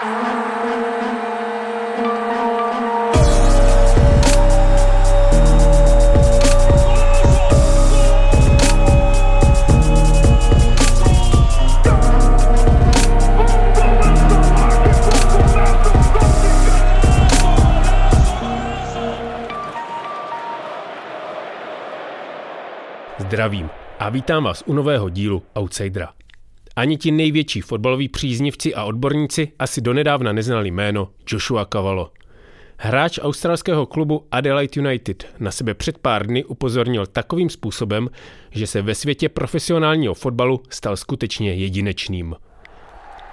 Zdravím a vítám vás u nového dílu Outsidera. Ani ti největší fotbaloví příznivci a odborníci asi donedávna neznali jméno Joshua Cavallo. Hráč australského klubu Adelaide United na sebe před pár dny upozornil takovým způsobem, že se ve světě profesionálního fotbalu stal skutečně jedinečným.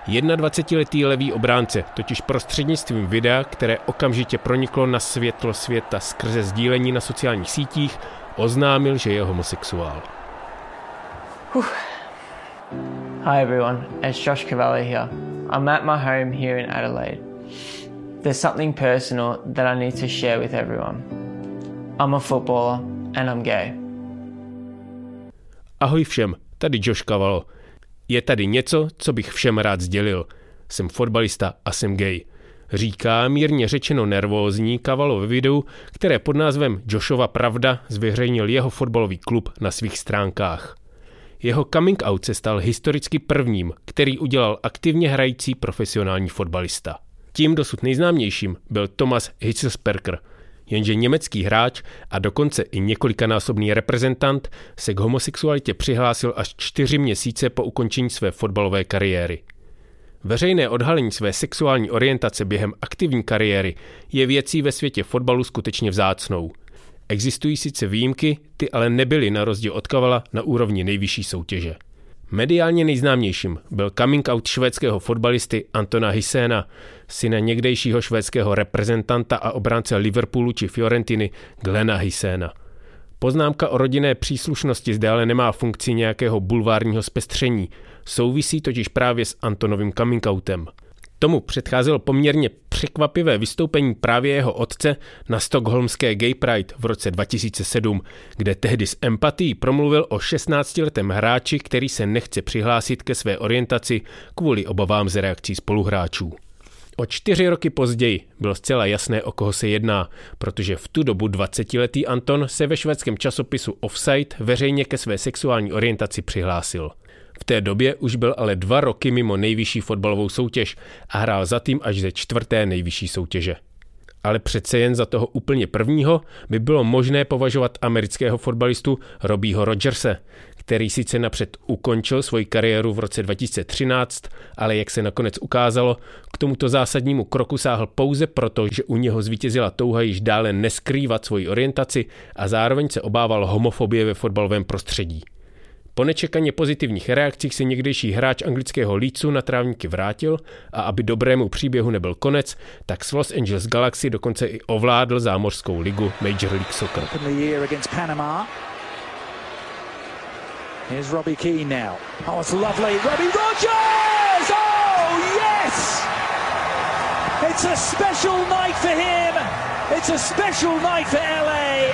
21-letý levý obránce totiž prostřednictvím videa, které okamžitě proniklo na světlo světa skrze sdílení na sociálních sítích, oznámil, že je homosexuál. Hi everyone, it's Josh Cavalli here. I'm at my home here in Adelaide. There's something personal that I need to share with everyone. I'm a footballer and I'm gay. Ahoj všem, tady Josh Cavallo. Je tady něco, co bych všem rád sdělil. Jsem fotbalista a jsem gay říká mírně řečeno nervózní Kavalo ve videu, které pod názvem Joshova Pravda zveřejnil jeho fotbalový klub na svých stránkách. Jeho coming out se stal historicky prvním, který udělal aktivně hrající profesionální fotbalista. Tím dosud nejznámějším byl Thomas Hitzelsperker, jenže německý hráč a dokonce i několikanásobný reprezentant se k homosexualitě přihlásil až čtyři měsíce po ukončení své fotbalové kariéry. Veřejné odhalení své sexuální orientace během aktivní kariéry je věcí ve světě fotbalu skutečně vzácnou. Existují sice výjimky, ty ale nebyly na rozdíl od Kavala na úrovni nejvyšší soutěže. Mediálně nejznámějším byl coming out švédského fotbalisty Antona Hyséna, syna někdejšího švédského reprezentanta a obránce Liverpoolu či Fiorentiny Glena Hyséna. Poznámka o rodinné příslušnosti zde ale nemá funkci nějakého bulvárního zpestření, souvisí totiž právě s Antonovým coming outem. Tomu předcházelo poměrně překvapivé vystoupení právě jeho otce na Stockholmské Gay Pride v roce 2007, kde tehdy s empatií promluvil o 16-letém hráči, který se nechce přihlásit ke své orientaci kvůli obavám z reakcí spoluhráčů. O čtyři roky později bylo zcela jasné, o koho se jedná, protože v tu dobu 20-letý Anton se ve švédském časopisu Offside veřejně ke své sexuální orientaci přihlásil. V té době už byl ale dva roky mimo nejvyšší fotbalovou soutěž a hrál za tým až ze čtvrté nejvyšší soutěže. Ale přece jen za toho úplně prvního by bylo možné považovat amerického fotbalistu Robbieho Rogerse, který sice napřed ukončil svoji kariéru v roce 2013, ale jak se nakonec ukázalo, k tomuto zásadnímu kroku sáhl pouze proto, že u něho zvítězila touha již dále neskrývat svoji orientaci a zároveň se obával homofobie ve fotbalovém prostředí. Po nečekaně pozitivních reakcích se někdejší hráč anglického Leedsu na trávníky vrátil a aby dobrému příběhu nebyl konec, tak s Los Angeles Galaxy dokonce i ovládl zámořskou ligu Major League Soccer. Here's Robbie Keane now. Oh, it's lovely. Robbie Rogers! Oh, yes! It's a special night for him. It's a special night for LA.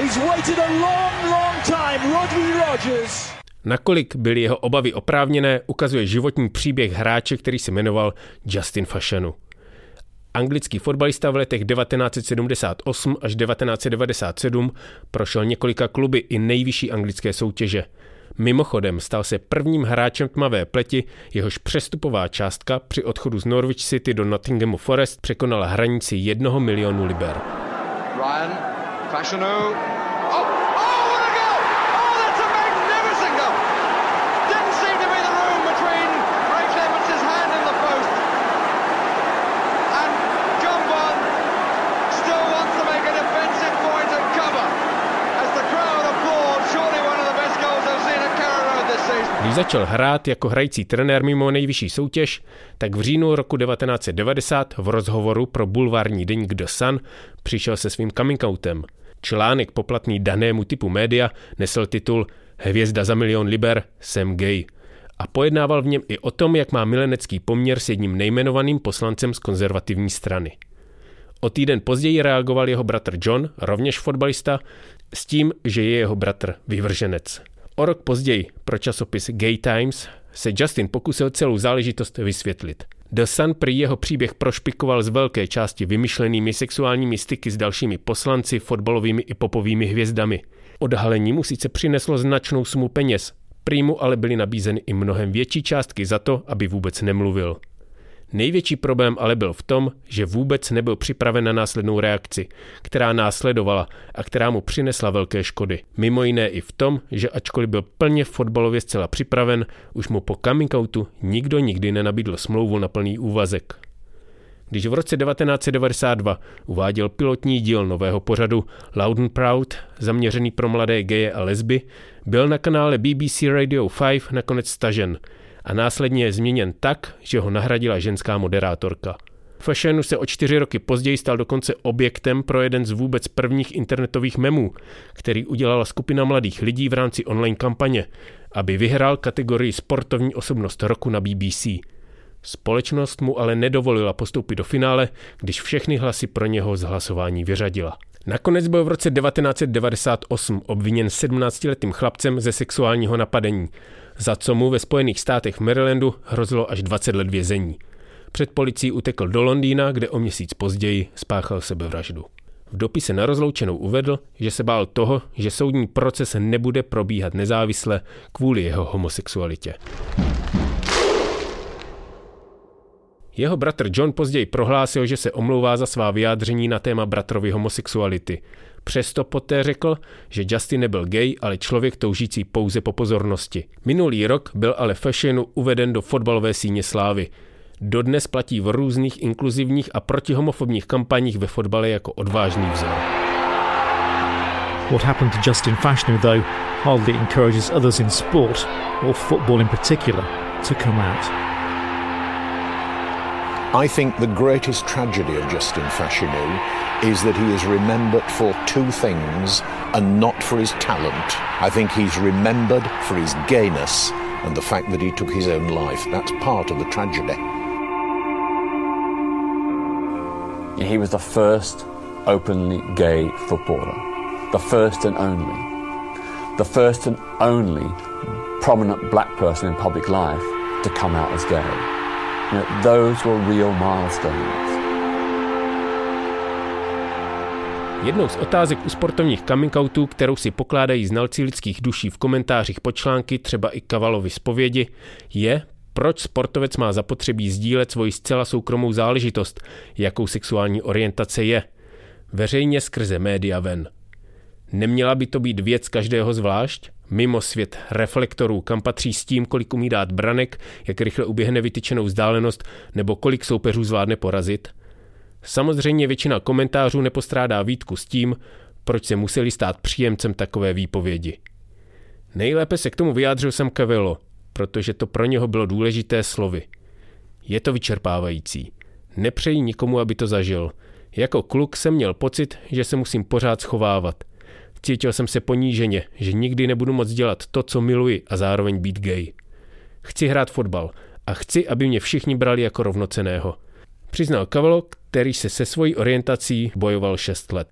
He's waited a long, long. Nakolik byly jeho obavy oprávněné, ukazuje životní příběh hráče, který se jmenoval Justin Fashanu. Anglický fotbalista v letech 1978 až 1997 prošel několika kluby i nejvyšší anglické soutěže – Mimochodem stal se prvním hráčem tmavé pleti, jehož přestupová částka při odchodu z Norwich City do Nottinghamu Forest překonala hranici jednoho milionu liber. Ryan, Když začal hrát jako hrající trenér mimo nejvyšší soutěž, tak v říjnu roku 1990 v rozhovoru pro bulvární deník The Sun přišel se svým coming outem. Článek poplatný danému typu média nesl titul Hvězda za milion liber, jsem gay a pojednával v něm i o tom, jak má milenecký poměr s jedním nejmenovaným poslancem z konzervativní strany. O týden později reagoval jeho bratr John, rovněž fotbalista, s tím, že je jeho bratr vyvrženec. O rok později pro časopis Gay Times se Justin pokusil celou záležitost vysvětlit. The Sun prý jeho příběh prošpikoval z velké části vymyšlenými sexuálními styky s dalšími poslanci, fotbalovými i popovými hvězdami. Odhalení mu sice přineslo značnou sumu peněz, prý ale byly nabízeny i mnohem větší částky za to, aby vůbec nemluvil. Největší problém ale byl v tom, že vůbec nebyl připraven na následnou reakci, která následovala a která mu přinesla velké škody. Mimo jiné i v tom, že ačkoliv byl plně fotbalově zcela připraven, už mu po coming outu nikdo nikdy nenabídl smlouvu na plný úvazek. Když v roce 1992 uváděl pilotní díl nového pořadu Loud and Proud, zaměřený pro mladé geje a lesby, byl na kanále BBC Radio 5 nakonec stažen – a následně je změněn tak, že ho nahradila ženská moderátorka. Fashionu se o čtyři roky později stal dokonce objektem pro jeden z vůbec prvních internetových memů, který udělala skupina mladých lidí v rámci online kampaně, aby vyhrál kategorii sportovní osobnost roku na BBC. Společnost mu ale nedovolila postoupit do finále, když všechny hlasy pro něho z hlasování vyřadila. Nakonec byl v roce 1998 obviněn 17-letým chlapcem ze sexuálního napadení za co mu ve Spojených státech Marylandu hrozilo až 20 let vězení. Před policií utekl do Londýna, kde o měsíc později spáchal sebevraždu. V dopise na rozloučenou uvedl, že se bál toho, že soudní proces nebude probíhat nezávisle kvůli jeho homosexualitě. Jeho bratr John později prohlásil, že se omlouvá za svá vyjádření na téma bratrovy homosexuality. Přesto poté řekl, že Justin nebyl gay, ale člověk toužící pouze po pozornosti. Minulý rok byl ale Fashionu uveden do fotbalové síně slávy. Dodnes platí v různých inkluzivních a protihomofobních kampaních ve fotbale jako odvážný vzor. What happened to Justin Fashanu, though, hardly encourages others in sport, or football in particular, to come out. I think the greatest tragedy of Justin Fashanu is that he is remembered for two things and not for his talent. I think he's remembered for his gayness and the fact that he took his own life. That's part of the tragedy. He was the first openly gay footballer, the first and only, the first and only prominent black person in public life to come out as gay. Know, those were real milestones. Jednou z otázek u sportovních coming outů, kterou si pokládají znalci lidských duší v komentářích pod články, třeba i Kavalovi zpovědi, je, proč sportovec má zapotřebí sdílet svoji zcela soukromou záležitost, jakou sexuální orientace je. Veřejně skrze média ven. Neměla by to být věc každého zvlášť? Mimo svět reflektorů, kam patří s tím, kolik umí dát branek, jak rychle uběhne vytyčenou vzdálenost nebo kolik soupeřů zvládne porazit? Samozřejmě většina komentářů nepostrádá výtku s tím, proč se museli stát příjemcem takové výpovědi. Nejlépe se k tomu vyjádřil jsem Cavello, protože to pro něho bylo důležité slovy. Je to vyčerpávající. Nepřeji nikomu, aby to zažil. Jako kluk jsem měl pocit, že se musím pořád schovávat. Cítil jsem se poníženě, že nikdy nebudu moc dělat to, co miluji a zároveň být gay. Chci hrát fotbal a chci, aby mě všichni brali jako rovnoceného. Přiznal Kavalo, který se se svojí orientací bojoval 6 let.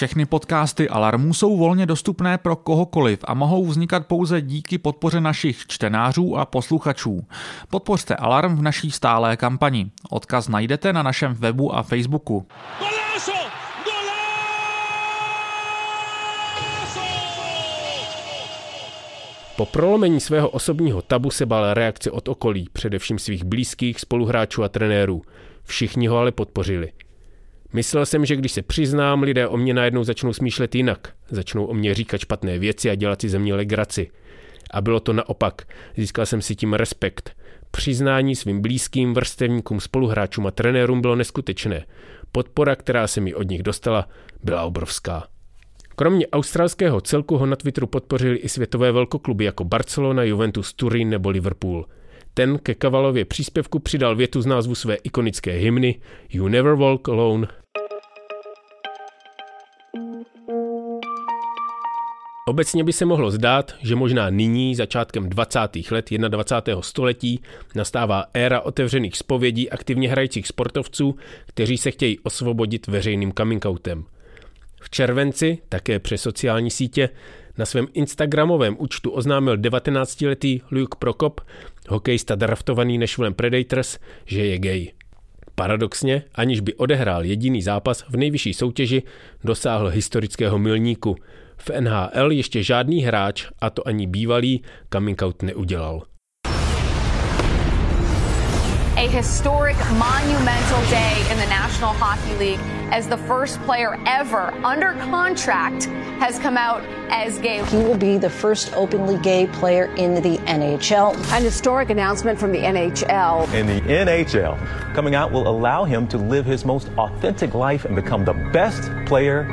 Všechny podcasty Alarmu jsou volně dostupné pro kohokoliv a mohou vznikat pouze díky podpoře našich čtenářů a posluchačů. Podpořte Alarm v naší stálé kampani. Odkaz najdete na našem webu a Facebooku. Po prolomení svého osobního tabu se bál reakce od okolí, především svých blízkých, spoluhráčů a trenérů. Všichni ho ale podpořili. Myslel jsem, že když se přiznám, lidé o mě najednou začnou smýšlet jinak. Začnou o mě říkat špatné věci a dělat si ze mě legraci. A bylo to naopak. Získal jsem si tím respekt. Přiznání svým blízkým vrstevníkům, spoluhráčům a trenérům bylo neskutečné. Podpora, která se mi od nich dostala, byla obrovská. Kromě australského celku ho na Twitteru podpořili i světové velkokluby jako Barcelona, Juventus, Turín nebo Liverpool – ten ke Kavalově příspěvku přidal větu z názvu své ikonické hymny You Never Walk Alone. Obecně by se mohlo zdát, že možná nyní, začátkem 20. let 21. století, nastává éra otevřených spovědí aktivně hrajících sportovců, kteří se chtějí osvobodit veřejným coming outem. V červenci, také přes sociální sítě, na svém Instagramovém účtu oznámil 19-letý Luke Prokop, hokejista draftovaný Nashville Predators, že je gay. Paradoxně, aniž by odehrál jediný zápas v nejvyšší soutěži, dosáhl historického milníku. V NHL ještě žádný hráč, a to ani bývalý, coming out neudělal. a historic, monumental day in the National Hockey League as the first player ever under contract has come out as gay. He will be the first openly gay player in the NHL. An historic announcement from the NHL. In the NHL, coming out will allow him to live his most authentic life and become the best player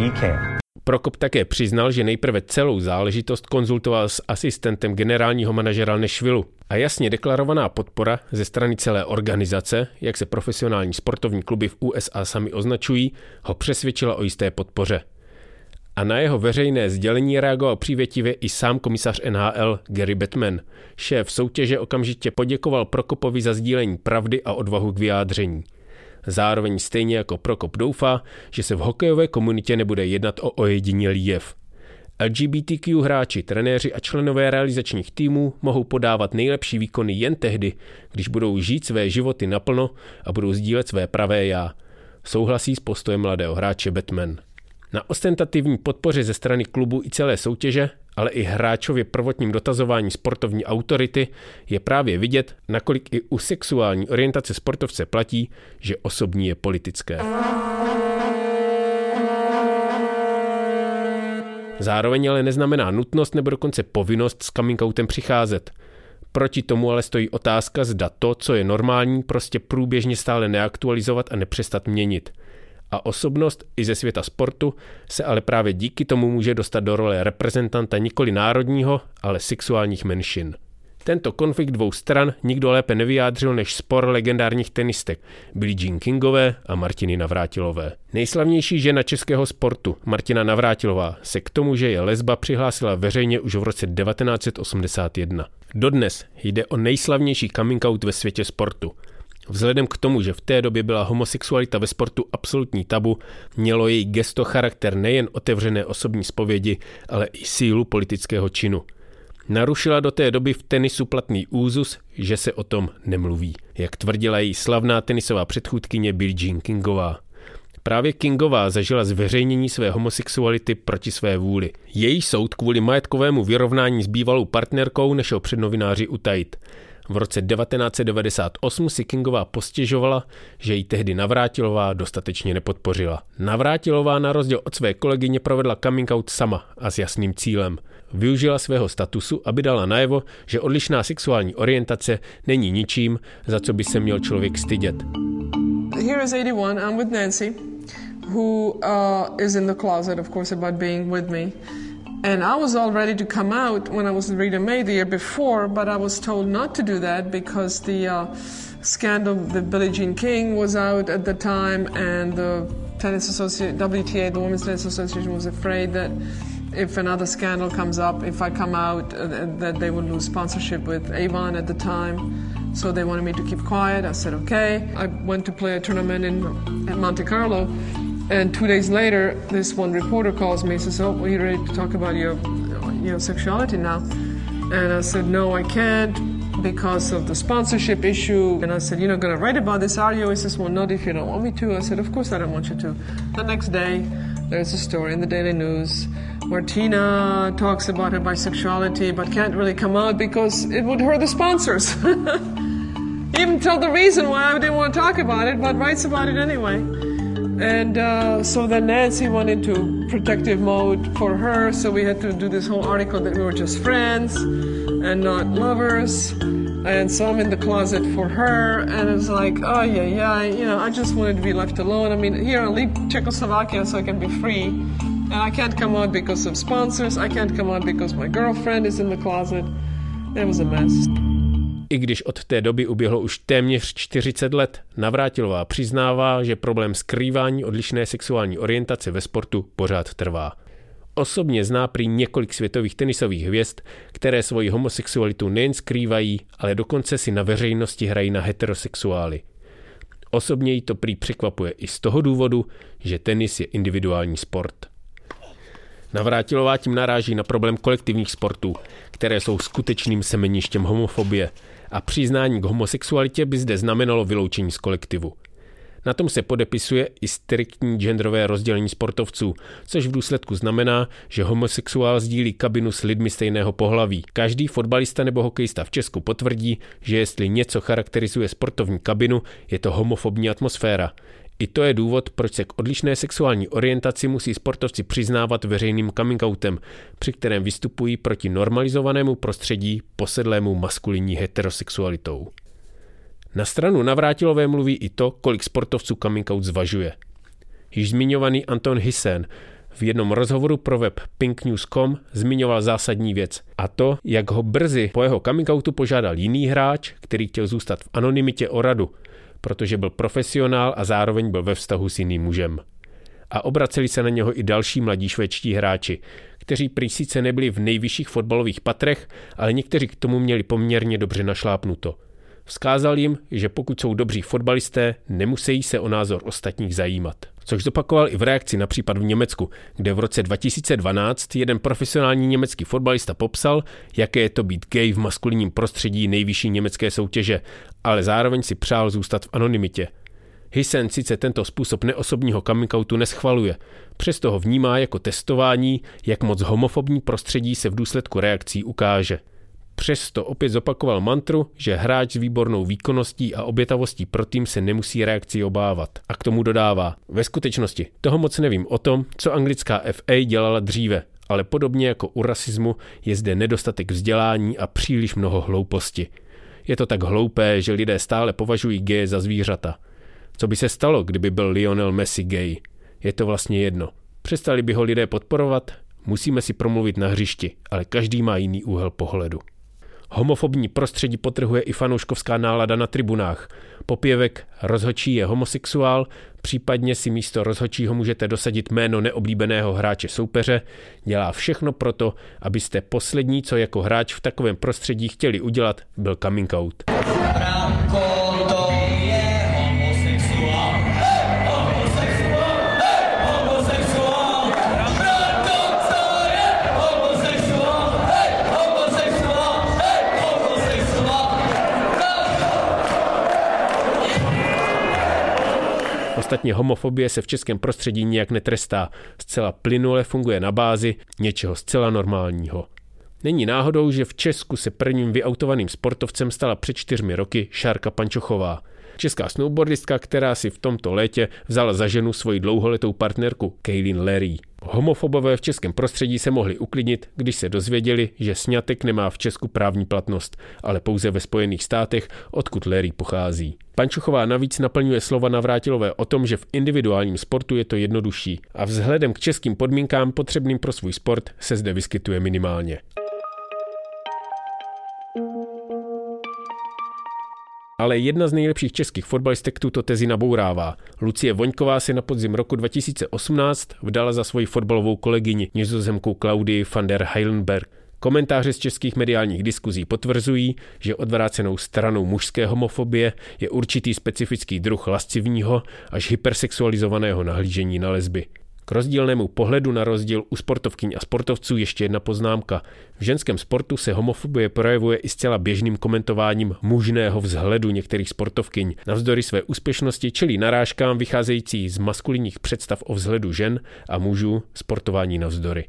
he can. Prokop také přiznal, že nejprve celou záležitost konzultoval s asistentem generálního manažera Nešvilu. A jasně deklarovaná podpora ze strany celé organizace, jak se profesionální sportovní kluby v USA sami označují, ho přesvědčila o jisté podpoře. A na jeho veřejné sdělení reagoval přívětivě i sám komisař NHL Gary Bettman. Šéf soutěže okamžitě poděkoval Prokopovi za sdílení pravdy a odvahu k vyjádření. Zároveň stejně jako Prokop doufá, že se v hokejové komunitě nebude jednat o ojedinělý jev. LGBTQ hráči, trenéři a členové realizačních týmů mohou podávat nejlepší výkony jen tehdy, když budou žít své životy naplno a budou sdílet své pravé já. Souhlasí s postojem mladého hráče Batman. Na ostentativní podpoře ze strany klubu i celé soutěže, ale i hráčově prvotním dotazování sportovní autority je právě vidět, nakolik i u sexuální orientace sportovce platí, že osobní je politické. Zároveň ale neznamená nutnost nebo dokonce povinnost s coming outem přicházet. Proti tomu ale stojí otázka, zda to, co je normální, prostě průběžně stále neaktualizovat a nepřestat měnit. A osobnost i ze světa sportu se ale právě díky tomu může dostat do role reprezentanta nikoli národního, ale sexuálních menšin. Tento konflikt dvou stran nikdo lépe nevyjádřil než spor legendárních tenistek Billie Jean Kingové a Martiny Navrátilové. Nejslavnější žena českého sportu, Martina Navrátilová, se k tomu, že je lesba, přihlásila veřejně už v roce 1981. Dodnes jde o nejslavnější coming out ve světě sportu. Vzhledem k tomu, že v té době byla homosexualita ve sportu absolutní tabu, mělo její gesto charakter nejen otevřené osobní zpovědi, ale i sílu politického činu – Narušila do té doby v tenisu platný úzus, že se o tom nemluví, jak tvrdila její slavná tenisová předchůdkyně Billie Jean Kingová. Právě Kingová zažila zveřejnění své homosexuality proti své vůli. Její soud kvůli majetkovému vyrovnání s bývalou partnerkou nešel před novináři utajit. V roce 1998 si Kingová postěžovala, že ji tehdy Navrátilová dostatečně nepodpořila. Navrátilová na rozdíl od své kolegyně provedla coming out sama a s jasným cílem – využila svého statusu, aby dala najevo, že odlišná sexuální orientace není ničím, za co by se měl člověk stydět. Here is 81, I'm with Nancy, who uh, is in the closet, of course, about being with me. And I was all ready to come out when I was in Rita May the year before, but I was told not to do that because the uh, scandal, the Billie Jean King was out at the time, and the tennis association, WTA, the Women's Tennis Association, was afraid that if another scandal comes up, if I come out, uh, that they would lose sponsorship with Avon at the time. So they wanted me to keep quiet. I said, okay. I went to play a tournament in at Monte Carlo. And two days later, this one reporter calls me and says, oh, are you ready to talk about your, your sexuality now? And I said, no, I can't because of the sponsorship issue. And I said, You're not going to write about this, are you? He says, Well, not if you don't want me to. I said, Of course I don't want you to. The next day, there's a story in the Daily News where Tina talks about her bisexuality but can't really come out because it would hurt the sponsors. Even tell the reason why I didn't want to talk about it, but writes about it anyway. And uh, so then Nancy went into protective mode for her, so we had to do this whole article that we were just friends and not lovers. And so I'm in the closet for her, and it's like, oh yeah, yeah, you know, I just wanted to be left alone. I mean, here I leave Czechoslovakia so I can be free And I can't come out because of sponsors, I can't come out because my girlfriend is in the closet. It was a mess. I když od té doby uběhlo už téměř 40 let, Navrátilová přiznává, že problém skrývání odlišné sexuální orientace ve sportu pořád trvá. Osobně zná prý několik světových tenisových hvězd, které svoji homosexualitu nejen skrývají, ale dokonce si na veřejnosti hrají na heterosexuály. Osobně jí to prý překvapuje i z toho důvodu, že tenis je individuální sport. Navrátilová tím naráží na problém kolektivních sportů, které jsou skutečným semeništěm homofobie a přiznání k homosexualitě by zde znamenalo vyloučení z kolektivu. Na tom se podepisuje i striktní genderové rozdělení sportovců, což v důsledku znamená, že homosexuál sdílí kabinu s lidmi stejného pohlaví. Každý fotbalista nebo hokejista v Česku potvrdí, že jestli něco charakterizuje sportovní kabinu, je to homofobní atmosféra. I to je důvod, proč se k odlišné sexuální orientaci musí sportovci přiznávat veřejným coming outem, při kterém vystupují proti normalizovanému prostředí posedlému maskulinní heterosexualitou. Na stranu Navrátilové mluví i to, kolik sportovců coming out zvažuje. Již zmiňovaný Anton Hysen v jednom rozhovoru pro web pinknews.com zmiňoval zásadní věc a to, jak ho brzy po jeho coming outu požádal jiný hráč, který chtěl zůstat v anonymitě o radu, protože byl profesionál a zároveň byl ve vztahu s jiným mužem. A obraceli se na něho i další mladí švédští hráči, kteří prý sice nebyli v nejvyšších fotbalových patrech, ale někteří k tomu měli poměrně dobře našlápnuto – Vzkázal jim, že pokud jsou dobří fotbalisté, nemusí se o názor ostatních zajímat. Což zopakoval i v reakci na případ v Německu, kde v roce 2012 jeden profesionální německý fotbalista popsal, jaké je to být gay v maskulinním prostředí nejvyšší německé soutěže, ale zároveň si přál zůstat v anonymitě. Hysen sice tento způsob neosobního coming neschvaluje, přesto ho vnímá jako testování, jak moc homofobní prostředí se v důsledku reakcí ukáže. Přesto opět zopakoval mantru, že hráč s výbornou výkonností a obětavostí pro tým se nemusí reakci obávat. A k tomu dodává, ve skutečnosti toho moc nevím o tom, co anglická FA dělala dříve, ale podobně jako u rasismu je zde nedostatek vzdělání a příliš mnoho hlouposti. Je to tak hloupé, že lidé stále považují geje za zvířata. Co by se stalo, kdyby byl Lionel Messi gay? Je to vlastně jedno. Přestali by ho lidé podporovat? Musíme si promluvit na hřišti, ale každý má jiný úhel pohledu. Homofobní prostředí potrhuje i fanouškovská nálada na tribunách. Popěvek rozhočí je homosexuál, případně si místo rozhočího můžete dosadit jméno neoblíbeného hráče soupeře, dělá všechno proto, abyste poslední, co jako hráč v takovém prostředí chtěli udělat, byl coming out. Ostatně homofobie se v českém prostředí nijak netrestá, zcela plynule funguje na bázi něčeho zcela normálního. Není náhodou, že v Česku se prvním vyautovaným sportovcem stala před čtyřmi roky Šárka Pančochová. Česká snowboardistka, která si v tomto létě vzala za ženu svoji dlouholetou partnerku Kaylin Larry. Homofobové v českém prostředí se mohli uklidnit, když se dozvěděli, že sňatek nemá v Česku právní platnost, ale pouze ve Spojených státech, odkud Larry pochází. Pančuchová navíc naplňuje slova Navrátilové o tom, že v individuálním sportu je to jednodušší a vzhledem k českým podmínkám potřebným pro svůj sport se zde vyskytuje minimálně. Ale jedna z nejlepších českých fotbalistek tuto tezi nabourává. Lucie Voňková si na podzim roku 2018 vdala za svoji fotbalovou kolegyni nizozemkou Klaudii van der Heilenberg. Komentáře z českých mediálních diskuzí potvrzují, že odvrácenou stranou mužské homofobie je určitý specifický druh lascivního až hypersexualizovaného nahlížení na lesby. K rozdílnému pohledu na rozdíl u sportovkyň a sportovců ještě jedna poznámka. V ženském sportu se homofobie projevuje i zcela běžným komentováním mužného vzhledu některých sportovkyň. Navzdory své úspěšnosti čelí narážkám vycházející z maskulinních představ o vzhledu žen a mužů sportování navzdory.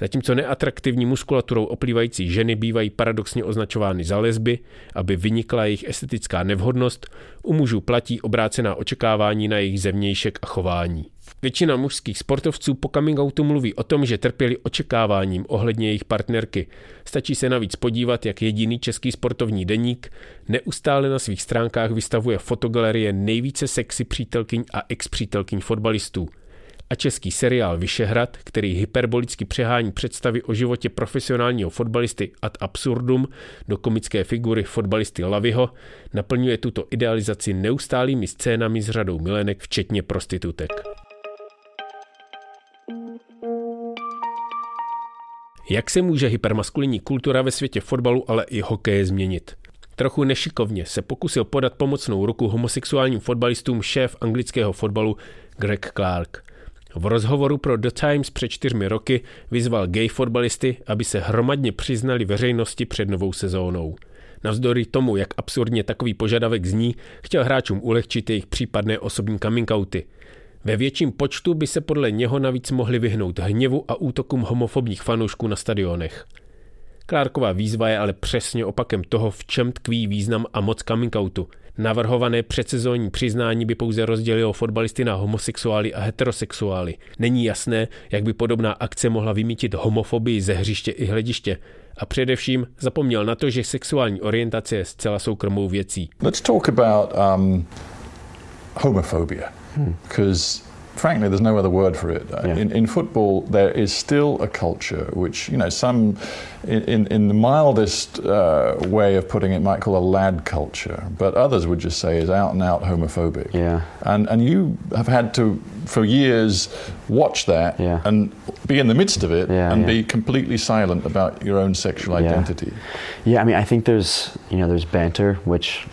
Zatímco neatraktivní muskulaturou oplývající ženy bývají paradoxně označovány za lesby, aby vynikla jejich estetická nevhodnost, u mužů platí obrácená očekávání na jejich zevnějšek a chování. Většina mužských sportovců po coming outu mluví o tom, že trpěli očekáváním ohledně jejich partnerky. Stačí se navíc podívat, jak jediný český sportovní deník neustále na svých stránkách vystavuje fotogalerie nejvíce sexy přítelkyň a ex-přítelkyň fotbalistů. A český seriál Vyšehrad, který hyperbolicky přehání představy o životě profesionálního fotbalisty ad absurdum do komické figury fotbalisty Laviho, naplňuje tuto idealizaci neustálými scénami s řadou milenek, včetně prostitutek. Jak se může hypermaskulinní kultura ve světě fotbalu, ale i hokeje změnit? Trochu nešikovně se pokusil podat pomocnou ruku homosexuálním fotbalistům šéf anglického fotbalu Greg Clark. V rozhovoru pro The Times před čtyřmi roky vyzval gay fotbalisty, aby se hromadně přiznali veřejnosti před novou sezónou. Navzdory tomu, jak absurdně takový požadavek zní, chtěl hráčům ulehčit jejich případné osobní coming outy. Ve větším počtu by se podle něho navíc mohli vyhnout hněvu a útokům homofobních fanoušků na stadionech. Clarková výzva je ale přesně opakem toho, v čem tkví význam a moc coming outu. Navrhované předsezónní přiznání by pouze rozdělilo fotbalisty na homosexuály a heterosexuály. Není jasné, jak by podobná akce mohla vymítit homofobii ze hřiště i hlediště. A především zapomněl na to, že sexuální orientace je zcela soukromou věcí. Let's talk about um, homophobia. Because frankly, there's no other word for it. Yeah. In, in football, there is still a culture which, you know, some, in, in the mildest uh, way of putting it, might call a lad culture, but others would just say is out and out homophobic. Yeah. And, and you have had to, for years, watch that yeah. and be in the midst of it Yeah, and be completely silent about your own sexual identity. Yeah, I mean, I think there's you know there's banter, which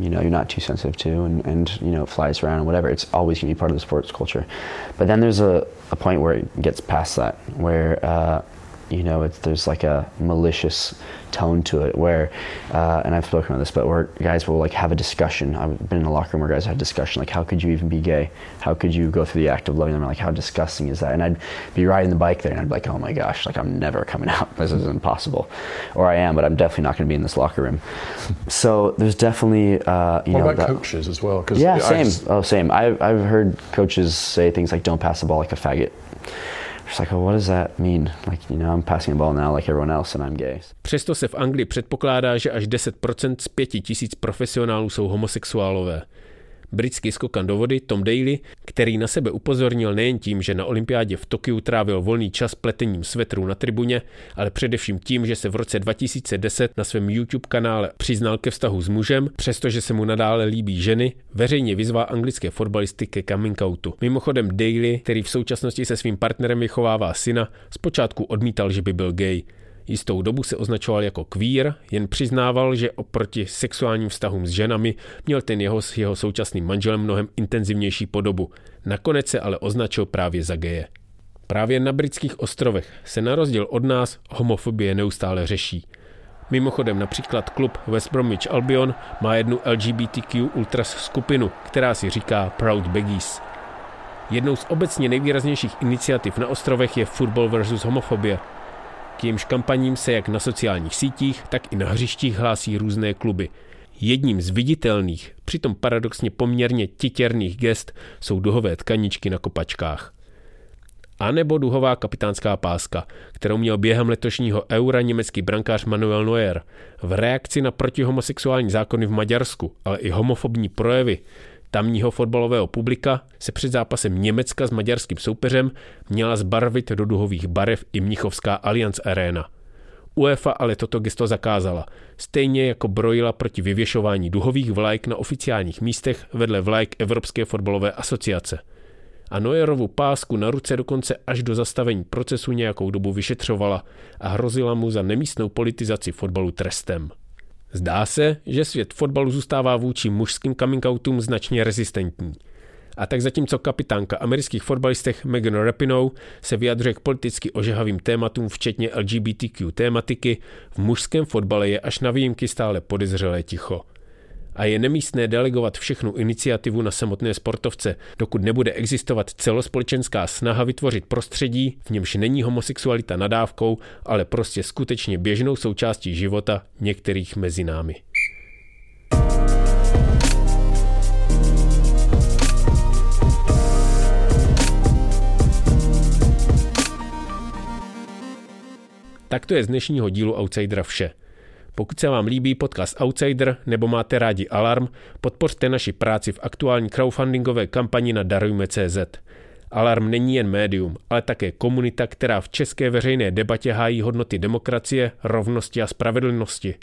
you know you're not too sensitive to, and, and you know it flies around and whatever. It's always going to be part of the sports culture, but then there's a, a point where it gets past that, where uh, you know it's, there's like a malicious tone to it, where uh, and I've spoken about this, but where guys will like have a discussion. I've been in a locker room where guys had a discussion, like how could you even be gay? How could you go through the act of loving them? Like how disgusting is that? And I'd be riding the bike there, and I'd be like, oh my gosh, like I'm never coming out. This is impossible, or I am, but I'm definitely not going to be in this locker room. So there's definitely uh, you What know about that- coaches as well? 'Cause yeah, same. just- oh, same. I've I've heard coaches say things like, "Don't pass the ball like a faggot." Přesto se v Anglii předpokládá, že až 10% z 5000 profesionálů jsou homosexuálové. Britský skokan do vody Tom Daly, který na sebe upozornil nejen tím, že na olympiádě v Tokiu trávil volný čas pletením svetrů na tribuně, ale především tím, že se v roce 2010 na svém YouTube kanále přiznal ke vztahu s mužem, přestože se mu nadále líbí ženy, veřejně vyzvá anglické fotbalisty ke coming outu. Mimochodem Daly, který v současnosti se svým partnerem vychovává syna, zpočátku odmítal, že by byl gay. Jistou dobu se označoval jako queer, jen přiznával, že oproti sexuálním vztahům s ženami měl ten jeho s jeho současným manželem mnohem intenzivnější podobu. Nakonec se ale označil právě za geje. Právě na britských ostrovech se na rozdíl od nás homofobie neustále řeší. Mimochodem například klub West Bromwich Albion má jednu LGBTQ ultras skupinu, která si říká Proud Baggies. Jednou z obecně nejvýraznějších iniciativ na ostrovech je Football vs. Homofobie. K jejímž kampaním se jak na sociálních sítích, tak i na hřištích hlásí různé kluby. Jedním z viditelných, přitom paradoxně poměrně titěrných gest jsou duhové tkaničky na kopačkách. A nebo duhová kapitánská páska, kterou měl během letošního eura německý brankář Manuel Neuer. V reakci na protihomosexuální zákony v Maďarsku, ale i homofobní projevy tamního fotbalového publika se před zápasem Německa s maďarským soupeřem měla zbarvit do duhových barev i Mnichovská Allianz Arena. UEFA ale toto gesto zakázala, stejně jako brojila proti vyvěšování duhových vlajek na oficiálních místech vedle vlajek Evropské fotbalové asociace. A Neuerovu pásku na ruce dokonce až do zastavení procesu nějakou dobu vyšetřovala a hrozila mu za nemístnou politizaci fotbalu trestem. Zdá se, že svět fotbalu zůstává vůči mužským coming outům značně rezistentní. A tak zatímco kapitánka amerických fotbalistech Megan Rapinoe se vyjadřuje k politicky ožehavým tématům, včetně LGBTQ tématiky, v mužském fotbale je až na výjimky stále podezřelé ticho. A je nemístné delegovat všechnu iniciativu na samotné sportovce, dokud nebude existovat celospolečenská snaha vytvořit prostředí, v němž není homosexualita nadávkou, ale prostě skutečně běžnou součástí života některých mezi námi. Tak to je z dnešního dílu Outsidera vše. Pokud se vám líbí podcast Outsider nebo máte rádi Alarm, podpořte naši práci v aktuální crowdfundingové kampani na Darujme.cz. Alarm není jen médium, ale také komunita, která v české veřejné debatě hájí hodnoty demokracie, rovnosti a spravedlnosti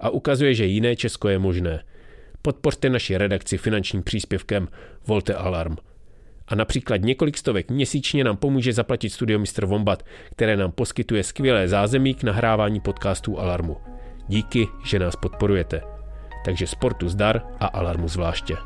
a ukazuje, že jiné Česko je možné. Podpořte naši redakci finančním příspěvkem Volte Alarm. A například několik stovek měsíčně nám pomůže zaplatit studio Mr. Wombat, které nám poskytuje skvělé zázemí k nahrávání podcastů Alarmu. Díky, že nás podporujete. takže sportu zdar a alarmu zvláště.